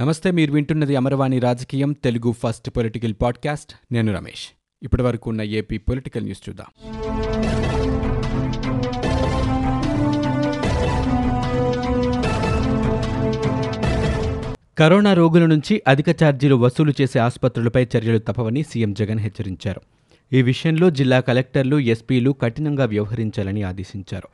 నమస్తే మీరు వింటున్నది అమరవాణి రాజకీయం తెలుగు ఫస్ట్ పొలిటికల్ పాడ్కాస్ట్. నేను రమేష్. ఇప్పటి వరకు ఉన్న ఏపీ పొలిటికల్ న్యూస్ చూద్దాం. కరోనా రోగుల నుంచి అధిక ఛార్జీలు వసూలు చేసే ఆసుపత్రులపై చర్యలు తప్పవని సీఎం జగన్ హెచ్చరించారు. ఈ విషయంలో జిల్లా కలెక్టర్లు ఎస్పీలు కఠినంగా వ్యవహరించాలని ఆదేశించారు.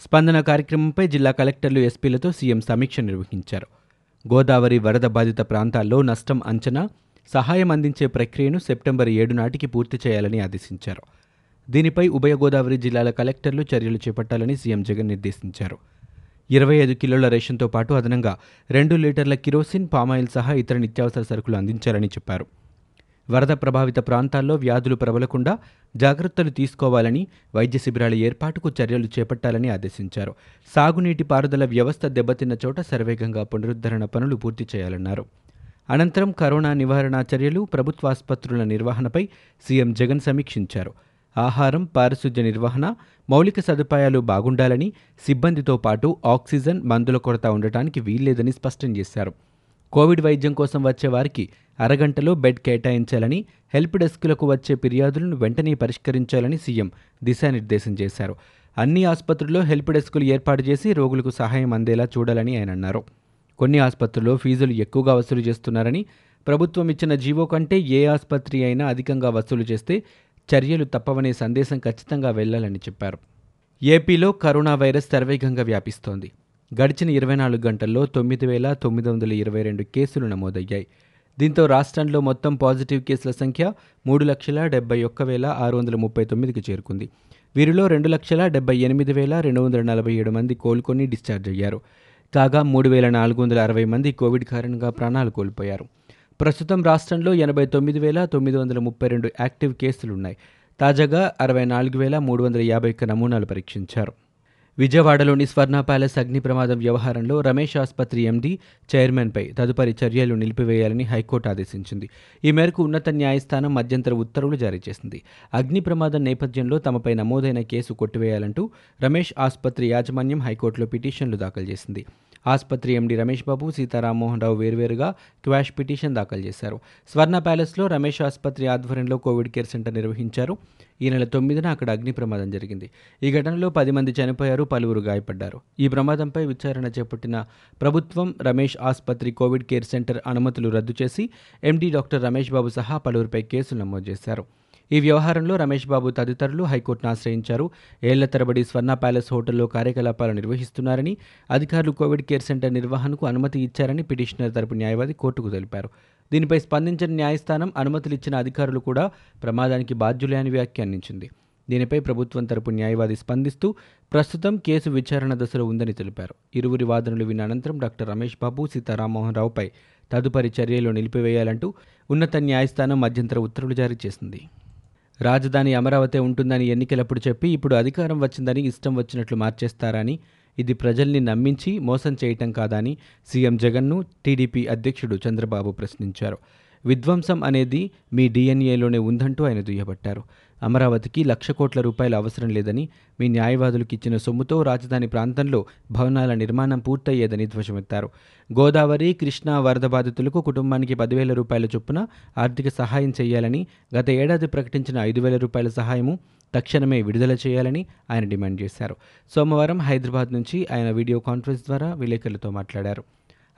స్పందన కార్యక్రమంపై జిల్లా కలెక్టర్లు ఎస్పీలతో సీఎం సమీక్ష నిర్వహించారు. గోదావరి వరద బాధిత ప్రాంతాల్లో నష్టం అంచనా సహాయం అందించే ప్రక్రియను సెప్టెంబర్ ఏడు నాటికి పూర్తి చేయాలని ఆదేశించారు. దీనిపై ఉభయ గోదావరి జిల్లాల కలెక్టర్లు చర్యలు చేపట్టాలని సీఎం జగన్ నిర్దేశించారు. ఇరవై ఐదు కిలోల రేషన్తో పాటు అదనంగా రెండు లీటర్ల కిరోసిన్ పామాయిల్ సహా ఇతర నిత్యావసర సరుకులు అందించాలని చెప్పారు. వరద ప్రభావిత ప్రాంతాల్లో వ్యాధులు ప్రబలకుండా జాగ్రత్తలు తీసుకోవాలని వైద్య శిబిరాల ఏర్పాటుకు చర్యలు చేపట్టాలని ఆదేశించారు. సాగునీటి పారుదల వ్యవస్థ దెబ్బతిన్న చోట శరవేగంగా పునరుద్ధరణ పనులు పూర్తి చేయాలన్నారు. అనంతరం కరోనా నివారణ చర్యలు ప్రభుత్వాసుపత్రుల నిర్వహణపై సీఎం జగన్ సమీక్షించారు. ఆహారం పారిశుధ్య నిర్వహణ మౌలిక సదుపాయాలు బాగుండాలని సిబ్బందితో పాటు ఆక్సిజన్ మందుల కొరత ఉండటానికి వీల్లేదని స్పష్టం చేశారు. కోవిడ్ వైద్యం కోసం వచ్చే వారికి అరగంటలో బెడ్ కేటాయించాలని హెల్ప్ డెస్క్లకు వచ్చే ఫిర్యాదులను వెంటనే పరిష్కరించాలని సీఎం దిశానిర్దేశం చేశారు. అన్ని ఆసుపత్రుల్లో హెల్ప్ డెస్కులు ఏర్పాటు చేసి రోగులకు సహాయం అందేలా చూడాలని ఆయన అన్నారు. కొన్ని ఆసుపత్రుల్లో ఫీజులు ఎక్కువగా వసూలు చేస్తున్నారని ప్రభుత్వం ఇచ్చిన జీవో కంటే ఏ ఆసుపత్రి అయినా అధికంగా వసూలు చేస్తే చర్యలు తప్పవనే సందేశం ఖచ్చితంగా వెళ్ళాలని చెప్పారు. ఏపీలో కరోనా వైరస్ శరవేగంగా వ్యాపిస్తోంది. గడిచిన ఇరవై నాలుగు గంటల్లో తొమ్మిది వేల తొమ్మిది వందల ఇరవై రెండు కేసులు నమోదయ్యాయి. దీంతో రాష్ట్రంలో మొత్తం పాజిటివ్ కేసుల సంఖ్య మూడు లక్షల డెబ్బై ఒక్క వేల ఆరు వందల ముప్పై తొమ్మిదికి చేరుకుంది. వీరిలో రెండు లక్షల డెబ్బై ఎనిమిది వేల రెండు వందల నలభై ఏడు మంది కోలుకొని డిశ్చార్జ్ అయ్యారు. కాగా మూడు వేల నాలుగు వందల అరవై మంది కోవిడ్ కారణంగా ప్రాణాలు కోల్పోయారు. ప్రస్తుతం రాష్ట్రంలో ఎనభై తొమ్మిది వేల తొమ్మిది వందల ముప్పై రెండు యాక్టివ్ కేసులున్నాయి. తాజాగా అరవై నాలుగు వేల మూడు వందల యాభై ఒక్క నమూనాలు పరీక్షించారు. విజయవాడలోని స్వర్ణ ప్యాలెస్ అగ్ని ప్రమాదం వ్యవహారంలో రమేష్ ఆసుపత్రి ఎండీ చైర్మన్పై తదుపరి చర్యలు నిలిపివేయాలని హైకోర్టు ఆదేశించింది. ఈ మేరకు ఉన్నత న్యాయస్థానం మధ్యంతర ఉత్తర్వులు జారీ చేసింది. అగ్ని ప్రమాదం నేపథ్యంలో తమపై నమోదైన కేసు కొట్టివేయాలంటూ రమేష్ ఆసుపత్రి యాజమాన్యం హైకోర్టులో పిటిషన్లు దాఖలు చేసింది. ఆసుపత్రి ఎండీ రమేష్ బాబు సీతారామ్మోహన్ రావు వేర్వేరుగా క్వాష్ పిటిషన్ దాఖలు చేశారు. స్వర్ణ ప్యాలెస్లో రమేష్ ఆసుపత్రి ఆధ్వర్యంలో కోవిడ్ కేర్ సెంటర్ నిర్వహించారు. ఈ నెల తొమ్మిదిన అక్కడ అగ్ని ప్రమాదం జరిగింది. ఈ ఘటనలో పది మంది చనిపోయారు పలువురు గాయపడ్డారు. ఈ ప్రమాదంపై విచారణ చేపట్టిన ప్రభుత్వం రమేష్ ఆసుపత్రి కోవిడ్ కేర్ సెంటర్ అనుమతులు రద్దు చేసి ఎండీ డాక్టర్ రమేష్ బాబు సహా పలువురిపై కేసులు నమోదు చేశారు. ఈ వ్యవహారంలో రమేష్ బాబు తదితరులు హైకోర్టును ఆశ్రయించారు. ఏళ్ళ తరబడి స్వర్ణ ప్యాలెస్ హోటల్లో కార్యకలాపాలు నిర్వహిస్తున్నారని అధికారులు కోవిడ్ కేర్ సెంటర్ నిర్వహణకు అనుమతి ఇచ్చారని పిటిషనర్ తరపు న్యాయవాది కోర్టుకు తెలిపారు. దీనిపై స్పందించిన న్యాయస్థానం అనుమతులు ఇచ్చిన అధికారులు కూడా ప్రమాదానికి బాధ్యులే అని వ్యాఖ్యానించింది. దీనిపై ప్రభుత్వం తరపు న్యాయవాది స్పందిస్తూ ప్రస్తుతం కేసు విచారణ దశలో ఉందని తెలిపారు. ఇరువురి వాదనలు విన్న అనంతరం డాక్టర్ రమేష్ బాబు సీతారామోహన్ రావుపై తదుపరి చర్యలు నిలిపివేయాలంటూ ఉన్నత న్యాయస్థానం మధ్యంతర ఉత్తర్వులు జారీ చేసింది. రాజధాని అమరావతి ఉంటుందని ఎన్నికలప్పుడు చెప్పి ఇప్పుడు అధికారం వచ్చిందని ఇష్టం వచ్చినట్లు మార్చేస్తారని ఇది ప్రజల్ని నమ్మించి మోసం చేయటం కాదని సీఎం జగన్ను టీడీపీ అధ్యక్షుడు చంద్రబాబు ప్రశ్నించారు. విధ్వంసం అనేది మీ డిఎన్ఏలోనే ఉందంటూ ఆయన దుయ్యబట్టారు. అమరావతికి లక్ష కోట్ల రూపాయలు అవసరం లేదని మీ న్యాయవాదులకు ఇచ్చిన సొమ్ముతో రాజధాని ప్రాంతంలో భవనాల నిర్మాణం పూర్తయ్యేదని ధ్వజమెత్తారు. గోదావరి కృష్ణా వరద బాధితులకు కుటుంబానికి పదివేల రూపాయల చొప్పున ఆర్థిక సహాయం చేయాలని గత ఏడాది ప్రకటించిన ఐదు వేల రూపాయల సహాయము తక్షణమే విడుదల చేయాలని ఆయన డిమాండ్ చేశారు. సోమవారం హైదరాబాద్ నుంచి ఆయన వీడియో కాన్ఫరెన్స్ ద్వారా విలేకరులతో మాట్లాడారు.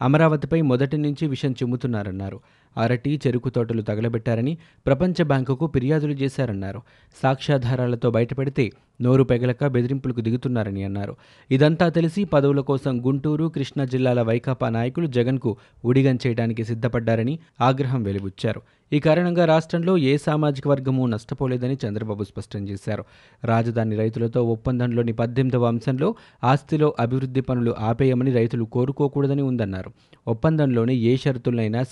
అమరావతిపై మొదటి నుంచి విషం చిమ్ముతున్నారన్నారు. అరటి చెరుకు తోటలు తగలబెట్టారని ప్రపంచ బ్యాంకుకు ఫిర్యాదులు చేశారన్నారు. సాక్ష్యాధారాలతో బయటపెడితే నోరు పెగలక బెదిరింపులకు దిగుతున్నారని అన్నారు. ఇదంతా తెలిసి పదవుల కోసం గుంటూరు కృష్ణా జిల్లాల వైకాపా నాయకులు జగన్కు ఉడిగం చేయడానికి సిద్ధపడ్డారని ఆగ్రహం వెలిబుచ్చారు. ఈ కారణంగా రాష్ట్రంలో ఏ సామాజిక వర్గమూ నష్టపోలేదని చంద్రబాబు స్పష్టం చేశారు. రాజధాని రైతులతో ఒప్పందంలోని పద్దెనిమిదవ అంశంలో ఆస్తిలో అభివృద్ధి పనులు ఆపేయమని రైతులు కోరుకోకూడదని ఉందన్నారు. ఒప్పందంలోని ఏ షరతులైనా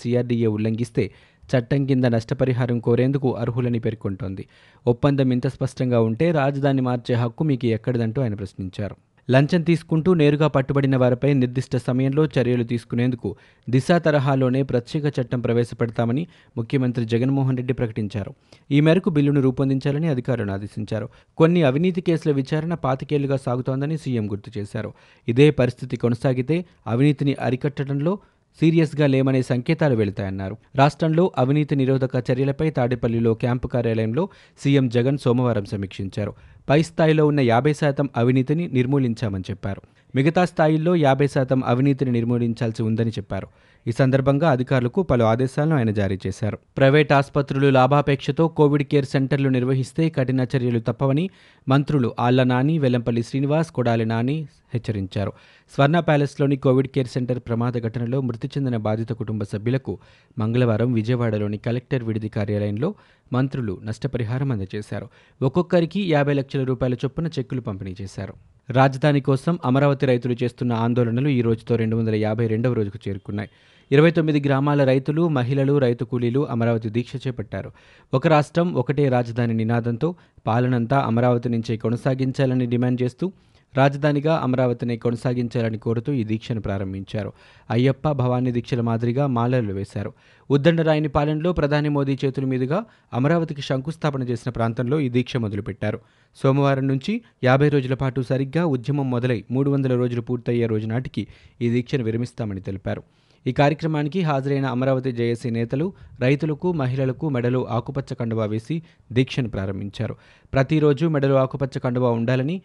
ఉల్లంఘించారు ఉల్లంఘిస్తే చట్టం కింద నష్టపరిహారం కోరేందుకు అర్హులని పేర్కొంటోంది. ఒప్పందం ఇంత స్పష్టంగా ఉంటే రాజధాని మార్చే హక్కు మీకు ఎక్కడిదంటూ ఆయన ప్రశ్నించారు. లంచం తీసుకుంటూ నేరుగా పట్టుబడిన వారిపై నిర్దిష్ట సమయంలో చర్యలు తీసుకునేందుకు దిశ తరహాలోనే ప్రత్యేక చట్టం ప్రవేశపెడతామని ముఖ్యమంత్రి జగన్మోహన్ రెడ్డి ప్రకటించారు. ఈ మేరకు బిల్లును రూపొందించాలని అధికారులను ఆదేశించారు. కొన్ని అవినీతి కేసుల విచారణ పాతికేళ్ళుగా సాగుతోందని సీఎం గుర్తు చేశారు. ఇదే పరిస్థితి కొనసాగితే అవినీతిని అరికట్టడంలో సీరియస్గా లేమనే సంకేతాలు వెళుతాయన్నారు. రాష్ట్రంలో అవినీతి నిరోధక చర్యలపై తాడేపల్లిలో క్యాంపు కార్యాలయంలో సీఎం జగన్ సోమవారం సమీక్షించారు. పై స్థాయిలో ఉన్న యాభై శాతం అవినీతిని నిర్మూలించామని చెప్పారు. మిగతా స్థాయిల్లో యాభై శాతం అవినీతిని నిర్మూలించాల్సి ఉందని చెప్పారు. ఈ సందర్భంగా అధికారులకు పలు ఆదేశాలను ఆయన జారీ చేశారు. ప్రైవేట్ ఆసుపత్రులు లాభాపేక్షతో కోవిడ్ కేర్ సెంటర్లు నిర్వహిస్తే కఠిన చర్యలు తప్పవని మంత్రులు ఆళ్ళ నాని వెల్లంపల్లి శ్రీనివాస్ కొడాలి నాని హెచ్చరించారు. స్వర్ణ ప్యాలెస్లోని కోవిడ్ కేర్ సెంటర్ ప్రమాద ఘటనలో మృతి చెందిన బాధిత కుటుంబ సభ్యులకు మంగళవారం విజయవాడలోని కలెక్టర్ విడిది కార్యాలయంలో మంత్రులు నష్టపరిహారం అందజేశారు. ఒక్కొక్కరికి యాభై లక్షల రూపాయల చొప్పున చెక్కులు పంపిణీ చేశారు. రాజధాని కోసం అమరావతి రైతులు చేస్తున్న ఆందోళనలు ఈ రోజుతో రెండు వందల యాభై రెండవ రోజుకు చేరుకున్నాయి. ఇరవై తొమ్మిది గ్రామాల రైతులు మహిళలు రైతు కూలీలు అమరావతి దీక్ష చేపట్టారు. ఒక రాష్ట్రం ఒకటే రాజధాని నినాదంతో పాలనంతా అమరావతి నుంచే కొనసాగించాలని డిమాండ్ చేస్తూ రాజధానిగా అమరావతిని కొనసాగించాలని కోరుతూ ఈ దీక్షను ప్రారంభించారు. అయ్యప్ప భవానీ దీక్షల మాదిరిగా మాలలు వేశారు. ఉద్దండరాయని పాలనలో ప్రధాని మోదీ చేతుల మీదుగా అమరావతికి శంకుస్థాపన చేసిన ప్రాంతంలో ఈ దీక్ష మొదలుపెట్టారు. సోమవారం నుంచి యాభై రోజుల పాటు సరిగ్గా ఉద్యమం మొదలై మూడు వందల రోజులు పూర్తయ్యే రోజు నాటికి ఈ దీక్షను విరమిస్తామని తెలిపారు. ఈ కార్యక్రమానికి హాజరైన అమరావతి జేఏసీ నేతలు రైతులకు మహిళలకు మెడలు ఆకుపచ్చ కండువా వేసి దీక్షను ప్రారంభించారు. ప్రతిరోజు మెడలో ఆకుపచ్చ కండువా ఉండాలని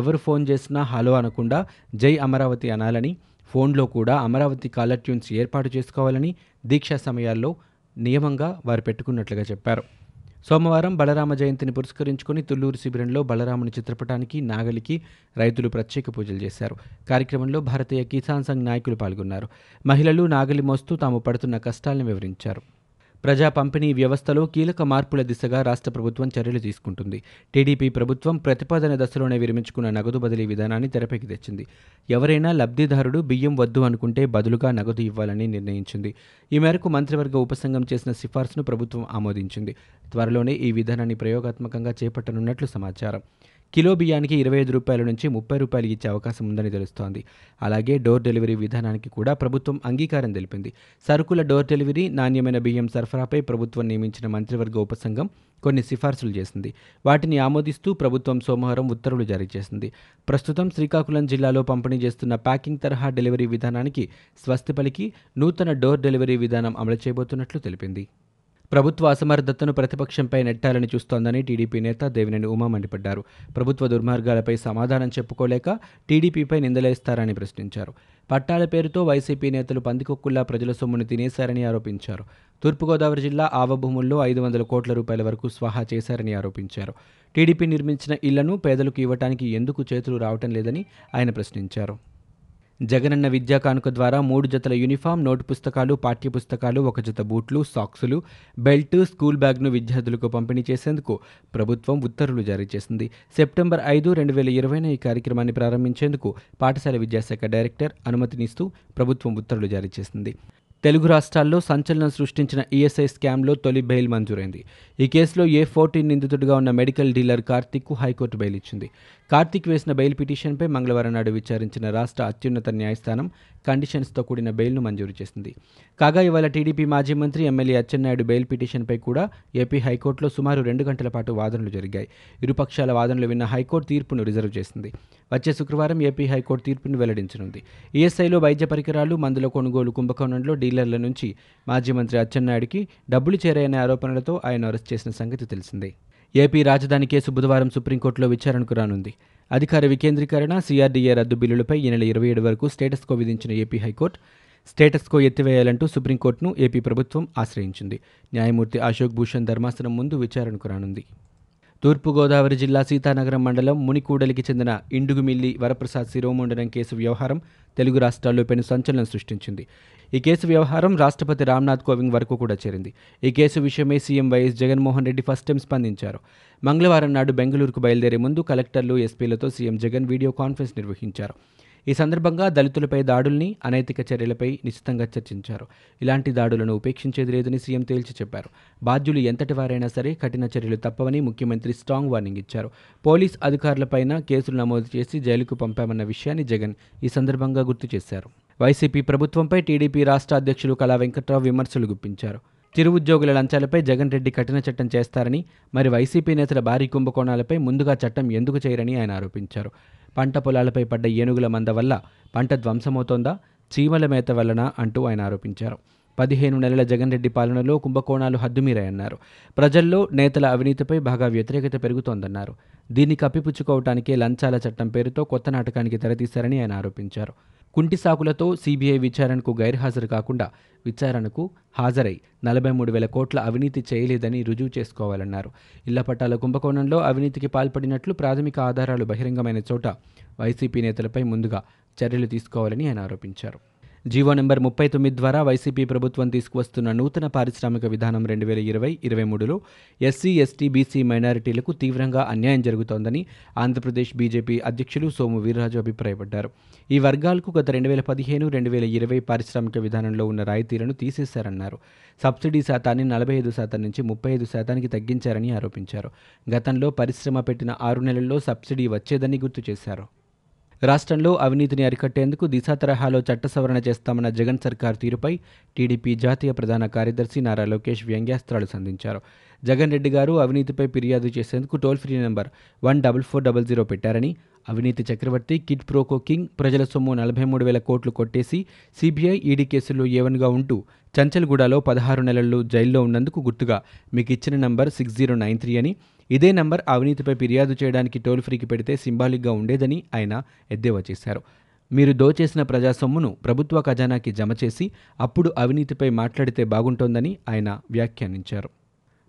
ఎవరు ఫోన్ చేసినా హలో అనకుండా జై అమరావతి అనాలని ఫోన్లో కూడా అమరావతి కాలర్ ట్యూన్స్ ఏర్పాటు చేసుకోవాలని దీక్షా సమయాల్లో నియమంగా వారు పెట్టుకున్నట్లుగా చెప్పారు. సోమవారం బలరామ జయంతిని పురస్కరించుకుని తుల్లూరు శిబిరంలో బలరాముని చిత్రపటానికి నాగలికి రైతులు ప్రత్యేక పూజలు చేశారు. కార్యక్రమంలో భారతీయ కిసాన్ సంఘ్ నాయకులు పాల్గొన్నారు. మహిళలు నాగలి మోస్తూ తాము పడుతున్న కష్టాలను వివరించారు. ప్రజా పంపిణీ వ్యవస్థలో కీలక మార్పుల దిశగా రాష్ట్ర ప్రభుత్వం చర్యలు తీసుకుంటుంది. టీడీపీ ప్రభుత్వం ప్రతిపాదన దశలోనే విరమించుకున్న నగదు బదిలీ విధానాన్ని తెరపైకి తెచ్చింది. ఎవరైనా లబ్ధిదారుడు బియ్యం వద్దు అనుకుంటే బదులుగా నగదు ఇవ్వాలని నిర్ణయించింది. ఈ మేరకు మంత్రివర్గ ఉపసంఘం చేసిన సిఫార్సును ప్రభుత్వం ఆమోదించింది. త్వరలోనే ఈ విధానాన్ని ప్రయోగాత్మకంగా చేపట్టనున్నట్లు సమాచారం. కిలో బియ్యానికి ఇరవై ఐదు రూపాయల నుంచి ముప్పై రూపాయలు ఇచ్చే అవకాశం ఉందని తెలుస్తోంది. అలాగే డోర్ డెలివరీ విధానానికి కూడా ప్రభుత్వం అంగీకారం తెలిపింది. సరుకుల డోర్ డెలివరీ నాణ్యమైన బియ్యం సరఫరాపై ప్రభుత్వం నియమించిన మంత్రివర్గ ఉపసంఘం కొన్ని సిఫార్సులు చేసింది. వాటిని ఆమోదిస్తూ ప్రభుత్వం సోమవారం ఉత్తర్వులు జారీ చేసింది. ప్రస్తుతం శ్రీకాకుళం జిల్లాలో పంపిణీ చేస్తున్న ప్యాకింగ్ తరహా డెలివరీ విధానానికి స్వస్తి పలికి నూతన డోర్ డెలివరీ విధానం అమలు చేయబోతున్నట్లు తెలిపింది. ప్రభుత్వ అసమర్థతను ప్రతిపక్షంపై నెట్టాలని చూస్తోందని టీడీపీ నేత దేవినేని ఉమా మండిపడ్డారు. ప్రభుత్వ దుర్మార్గాలపై సమాధానం చెప్పుకోలేక టీడీపీపై నిందలేస్తారని ప్రశ్నించారు. పట్టాల పేరుతో వైసీపీ నేతలు పందికొక్కుల్లా ప్రజల సొమ్మును తినేశారని ఆరోపించారు. తూర్పుగోదావరి జిల్లా ఆవభూముల్లో ఐదు వందల కోట్ల రూపాయల వరకు స్వాహా చేశారని ఆరోపించారు. టీడీపీ నిర్మించిన ఇళ్ళను పేదలకు ఇవ్వటానికి ఎందుకు చేతులు రావటం లేదని ఆయన ప్రశ్నించారు. జగనన్న విద్యా కానుక ద్వారా మూడు జతల యూనిఫామ్ నోటు పుస్తకాలు పాఠ్య పుస్తకాలు ఒక జత బూట్లు సాక్సులు బెల్ట్ స్కూల్ బ్యాగ్ను విద్యార్థులకు పంపిణీ చేసేందుకు ప్రభుత్వం ఉత్తర్వులు జారీ చేసింది. సెప్టెంబర్ ఐదు రెండు వేల ఇరవైన ఈ కార్యక్రమాన్ని ప్రారంభించేందుకు పాఠశాల విద్యాశాఖ డైరెక్టర్ అనుమతినిస్తూ ప్రభుత్వం ఉత్తర్వులు జారీ చేసింది. తెలుగు రాష్ట్రాల్లో సంచలనం సృష్టించిన ఈఎస్ఐ స్కామ్లో తొలి బెయిల్ మంజూరైంది. ఈ కేసులో ఏ ఫోర్టీన్ నిందితుడిగా ఉన్న మెడికల్ డీలర్ కార్తిక్కు హైకోర్టు బెయిల్ ఇచ్చింది కార్తిక్ వేసిన బెయిల్ పిటిషన్పై మంగళవారం నాడు విచారించిన రాష్ట్ర అత్యున్నత న్యాయస్థానం కండిషన్స్తో కూడిన బెయిల్ను మంజూరు చేసింది. కాగా ఇవాళ టీడీపీ మాజీ మంత్రి ఎమ్మెల్యే అచ్చెన్నాయుడు బెయిల్ పిటిషన్పై కూడా ఏపీ హైకోర్టులో సుమారు రెండు గంటల పాటు వాదనలు జరిగాయి. ఇరుపక్షాల వాదనలు విన్న హైకోర్టు తీర్పును రిజర్వ్ చేసింది. వచ్చే శుక్రవారం ఏపీ హైకోర్టు తీర్పును వెల్లడించనుంది. ఈఎస్ఐలో వైద్య పరికరాలు మందుల కొనుగోలు కుంభకోణంలో డీలర్ల నుంచి మాజీ మంత్రి అచ్చెన్నాయుడికి డబ్బులు చేరాయనే ఆరోపణలతో ఆయన అరెస్ట్ చేసిన సంగతి తెలిసిందే. ఏపీ రాజధాని కేసు బుధవారం సుప్రీంకోర్టులో విచారణకు రానుంది. అధికార వికేంద్రీకరణ సీఆర్డీఏ రద్దు బిల్లులపై ఈ నెల ఇరవై ఏడు వరకు స్టేటస్కో విధించిన ఏపీ హైకోర్టు స్టేటస్కో ఎత్తివేయాలంటూ సుప్రీంకోర్టును ఏపీ ప్రభుత్వం ఆశ్రయించింది. న్యాయమూర్తి అశోక్ భూషణ్ ధర్మాసనం ముందు విచారణకు రానుంది. తూర్పుగోదావరి జిల్లా సీతానగరం మండలం మునికూడలికి చెందిన ఇండుగుమిల్లి వరప్రసాద్ శిరోముండనం కేసు వ్యవహారం తెలుగు రాష్ట్రాల్లో పెను సంచలనం సృష్టించింది. ఈ కేసు వ్యవహారం రాష్ట్రపతి రామ్నాథ్ కోవింద్ వరకు కూడా చేరింది. ఈ కేసు విషయమై CM YS Jaganmohan Reddy first time స్పందించారు. మంగళవారం నాడు బెంగళూరుకు బయలుదేరే ముందు కలెక్టర్లు ఎస్పీలతో సీఎం జగన్ వీడియో కాన్ఫరెన్స్ నిర్వహించారు. ఈ సందర్భంగా దళితులపై దాడుల్ని అనైతిక చర్యలపై నిశ్చితంగా చర్చించారు. ఇలాంటి దాడులను ఉపేక్షించేది లేదని సీఎం తేల్చి చెప్పారు. బాధ్యులు ఎంతటి వారైనా సరే కఠిన చర్యలు తప్పవని ముఖ్యమంత్రి స్ట్రాంగ్ వార్నింగ్ ఇచ్చారు. పోలీస్ అధికారులపైన కేసులు నమోదు చేసి జైలుకు పంపామన్న విషయాన్ని జగన్ ఈ సందర్భంగా గుర్తు చేశారు. వైసీపీ ప్రభుత్వంపై టీడీపీ రాష్ట్ర అధ్యక్షులు కళా వెంకట్రావు విమర్శలు గుప్పించారు. చిరు ఉద్యోగుల లంచాలపై జగన్ రెడ్డి కఠిన చట్టం చేస్తారని మరి వైసీపీ నేతల భారీ కుంభకోణాలపై ముందుగా చట్టం ఎందుకు చేయరని ఆయన ఆరోపించారు. పంట పొలాలపై పడ్డ ఏనుగుల మంద వల్ల పంట ధ్వంసమవుతోందా చీమల మేత వలన అంటూ ఆయన ఆరోపించారు. పదిహేను నెలల జగన్ రెడ్డి పాలనలో కుంభకోణాలు హద్దుమీరాయన్నారు. ప్రజల్లో నేతల అవినీతిపై బాగా వ్యతిరేకత పెరుగుతోందన్నారు. దీన్ని కప్పిపుచ్చుకోవటానికే లంచాల చట్టం పేరుతో కొత్త నాటకానికి తెరతీశారని ఆయన ఆరోపించారు. కుంటి సాకులతో సీబీఐ విచారణకు గైర్హాజరు కాకుండా విచారణకు హాజరై నలభై మూడు వేల కోట్ల అవినీతి చేయలేదని రుజువు చేసుకోవాలన్నారు. ఇళ్ళ పట్టాల కుంభకోణంలో అవినీతికి పాల్పడినట్లు ప్రాథమిక ఆధారాలు బహిరంగమైన చోట వైసీపీ నేతలపై ముందుగా చర్యలు తీసుకోవాలని ఆయన ఆరోపించారు. జీవో నెంబర్ ముప్పై తొమ్మిది ద్వారా వైసీపీ ప్రభుత్వం తీసుకువస్తున్న నూతన పారిశ్రామిక విధానం రెండు వేల ఇరవై ఇరవై మూడులో ఎస్సీ ఎస్టీ బీసీ మైనారిటీలకు తీవ్రంగా అన్యాయం జరుగుతోందని ఆంధ్రప్రదేశ్ బీజేపీ అధ్యక్షులు సోము వీర్రాజు అభిప్రాయపడ్డారు. ఈ వర్గాలకు గత రెండు వేల పదిహేను రెండు వేల ఇరవై పారిశ్రామిక విధానంలో ఉన్న రాయితీలను తీసేశారన్నారు. సబ్సిడీ శాతాన్ని నలభై ఐదు శాతం నుంచి ముప్పై ఐదు శాతానికి తగ్గించారని ఆరోపించారు. గతంలో పరిశ్రమ పెట్టిన ఆరు నెలల్లో సబ్సిడీ వచ్చేదని గుర్తు చేశారు. రాష్ట్రంలో అవినీతిని అరికట్టేందుకు దిశా తరహాలో చట్ట సవరణ చేస్తామన్న జగన్ సర్కార్ తీరుపై టీడీపీ జాతీయ ప్రధాన కార్యదర్శి నారా లోకేష్ వ్యంగ్యాస్త్రాలు సంధించారు. జగన్ రెడ్డి గారు అవినీతిపై ఫిర్యాదు చేసేందుకు toll free number one double four double zero పెట్టారని అవినీతి చక్రవర్తి కిడ్ ప్రోకో కింగ్ ప్రజల సొమ్ము నలభై మూడు వేల కోట్లు కొట్టేసి సిబిఐ ఈడీ కేసుల్లో ఏవన్గా ఉంటూ చంచల్గూడలో పదహారు నెలలు జైల్లో ఉన్నందుకు గుర్తుగా మీకు ఇచ్చిన number six zero nine three అని ఇదే నంబర్ అవినీతిపై ఫిర్యాదు చేయడానికి టోల్ ఫ్రీకి పెడితే సింబాలిక్గా ఉండేదని ఆయన ఎద్దేవా చేశారు. మీరు దోచేసిన ప్రజా సొమ్మును ప్రభుత్వ ఖజానాకి జమ చేసి అప్పుడు అవినీతిపై మాట్లాడితే బాగుంటోందని ఆయన వ్యాఖ్యానించారు.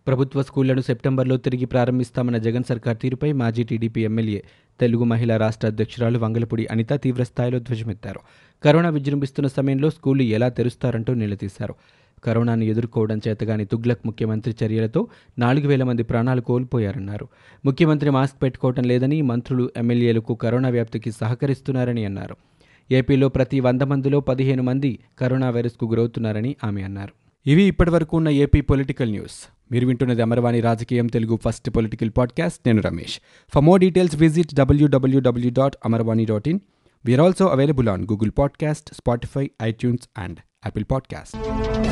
ప్రభుత్వ స్కూళ్ళను సెప్టెంబర్లో తిరిగి ప్రారంభిస్తామన్న జగన్ సర్కార్ తీరుపై మాజీ టీడీపీ ఎమ్మెల్యే తెలుగు మహిళా రాష్ట్ర అధ్యక్షురాలు వంగలపూడి అనిత తీవ్రస్థాయిలో ధ్వజమెత్తారు. కరోనా విజృంభిస్తున్న సమయంలో స్కూళ్ళు ఎలా తెరుస్తారంటూ నిలదీశారు. కరోనాను ఎదుర్కోవడం చేతగాని తుగ్లక్ ముఖ్యమంత్రి చర్యలతో నాలుగు వేల మంది ప్రాణాలు కోల్పోయారన్నారు. ముఖ్యమంత్రి మాస్క్ పెట్టుకోవటం లేదని మంత్రులు ఎమ్మెల్యేలకు కరోనా వ్యాప్తికి సహకరిస్తున్నారని అన్నారు. ఏపీలో ప్రతి వంద మందిలో పదిహేను మంది కరోనా వైరస్కు గురవుతున్నారని ఆమె అన్నారు. ఇవి ఇప్పటివరకు ఉన్న ఏపీ పొలిటికల్ న్యూస్. మీరు వింటున్నది అమరవాణి రాజకీయం తెలుగు ఫస్ట్ పొలిటికల్ పాడ్కాస్ట్. నేను Ramesh. For more details visit WWW dot Amarvani dot in we're also available on Google podcast Spotify iTunes and Apple podcast